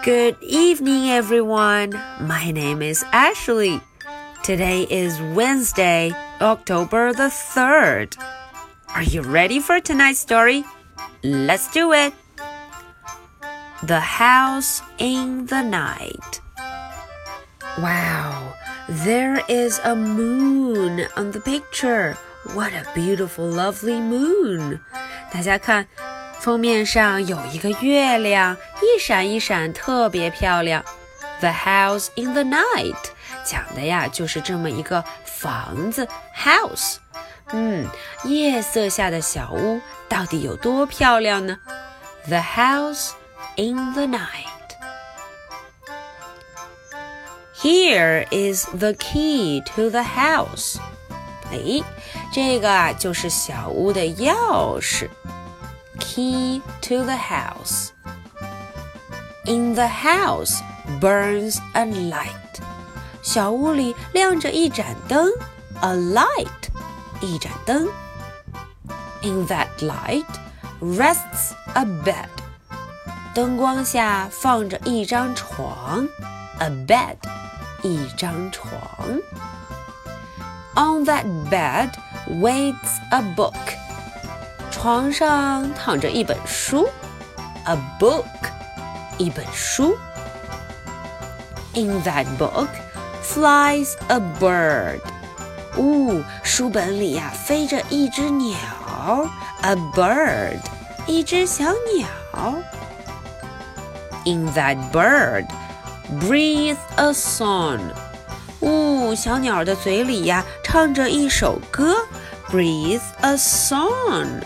Good evening, everyone. My name is Ashley. Today is Wednesday, October the 3rd. Are you ready for tonight's story? Let's do it. The House in the Night. Wow, there is a moon on the picture. What a beautiful, lovely moon. 大家看， 封面上有一个月亮，一闪一闪，特别漂亮。The House in the Night 讲的呀，就是这么一个房子，house。嗯，夜色下的小屋到底有多漂亮呢？The House in the Night。Here is the key to the house。哎，这个啊就是小屋的钥匙。key to the house. In the house burns a light. 小屋里亮着一盏灯，a light，一盏灯。In that light rests a bed. 灯光下放着一张床，a bed，一张床。On that bed waits a book. 床上躺着一本书，a book，一本书。In that book flies a bird。呜，书本里呀飞着一只鸟，a bird，一只小鸟。In that bird breathes a song。呜，小鸟的嘴里呀唱着一首歌，breathes a song。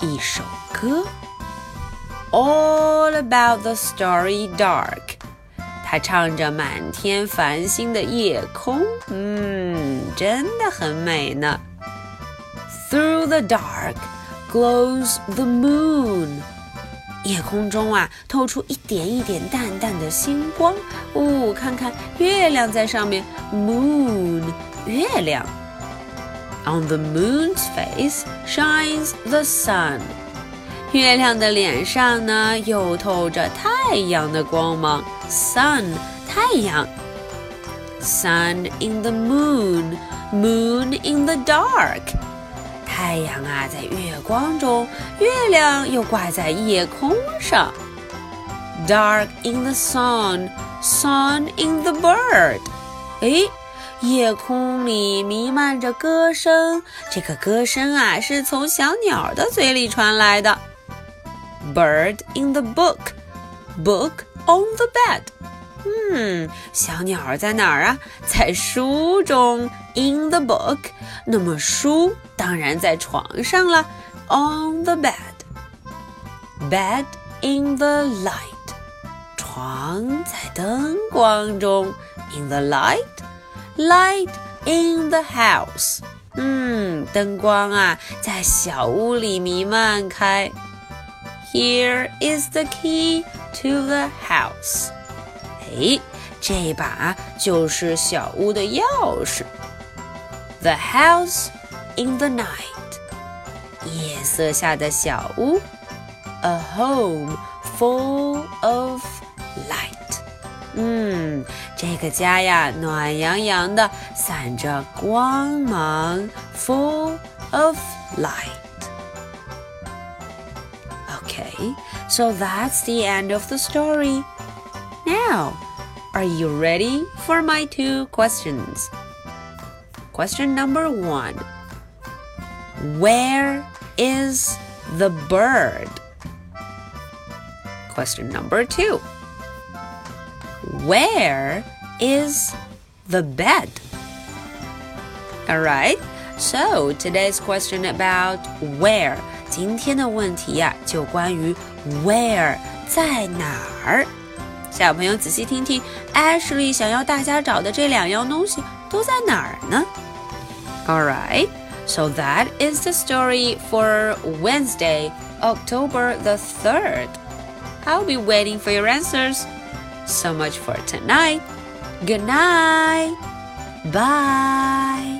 一首歌，All about the starry dark。他唱着满天繁星的夜空，嗯，真的很美呢。Through the dark glows the moon。夜空中啊，透出一点一点淡淡的星光。哦，看看月亮在上面，moon，月亮。On the moon's face shines the sun. 月亮的脸上呢，又透着太阳的光芒。Sun，太阳。Sun in the moon, moon in the dark. 太阳啊，在月光中，月亮又挂在夜空上。Dark in the sun, sun in the bird. 诶。 夜空里弥漫着歌声，这个歌声啊是从小鸟的嘴里传来的。Bird in the book, book on the bed。嗯，小鸟在哪儿啊？在书中。In the book，那么书当然在床上了。On the bed, bed in the light，床在灯光中。In the light。Light in the house，嗯，灯光啊，在小屋里弥漫开。Here is the key to the house，哎，这把就是小屋的钥匙。The house in the night，夜色下的小屋。A home full 这个家呀，暖洋洋的，散着光芒，full of light. Okay, so that's the end of the story. Now, are you ready for my two questions? Question number one Where is the bird? Question number two. Where is the bed? Alright, so today's question about where. 今天的问题呀、啊，就关于 where 在哪儿。小朋友仔细听听，Ashley 想要大家找的这两样东西都在哪儿呢？Alright, so that is the story for Wednesday, October the 3rd. I'll be waiting for your answers. So much for tonight. Good night. Bye.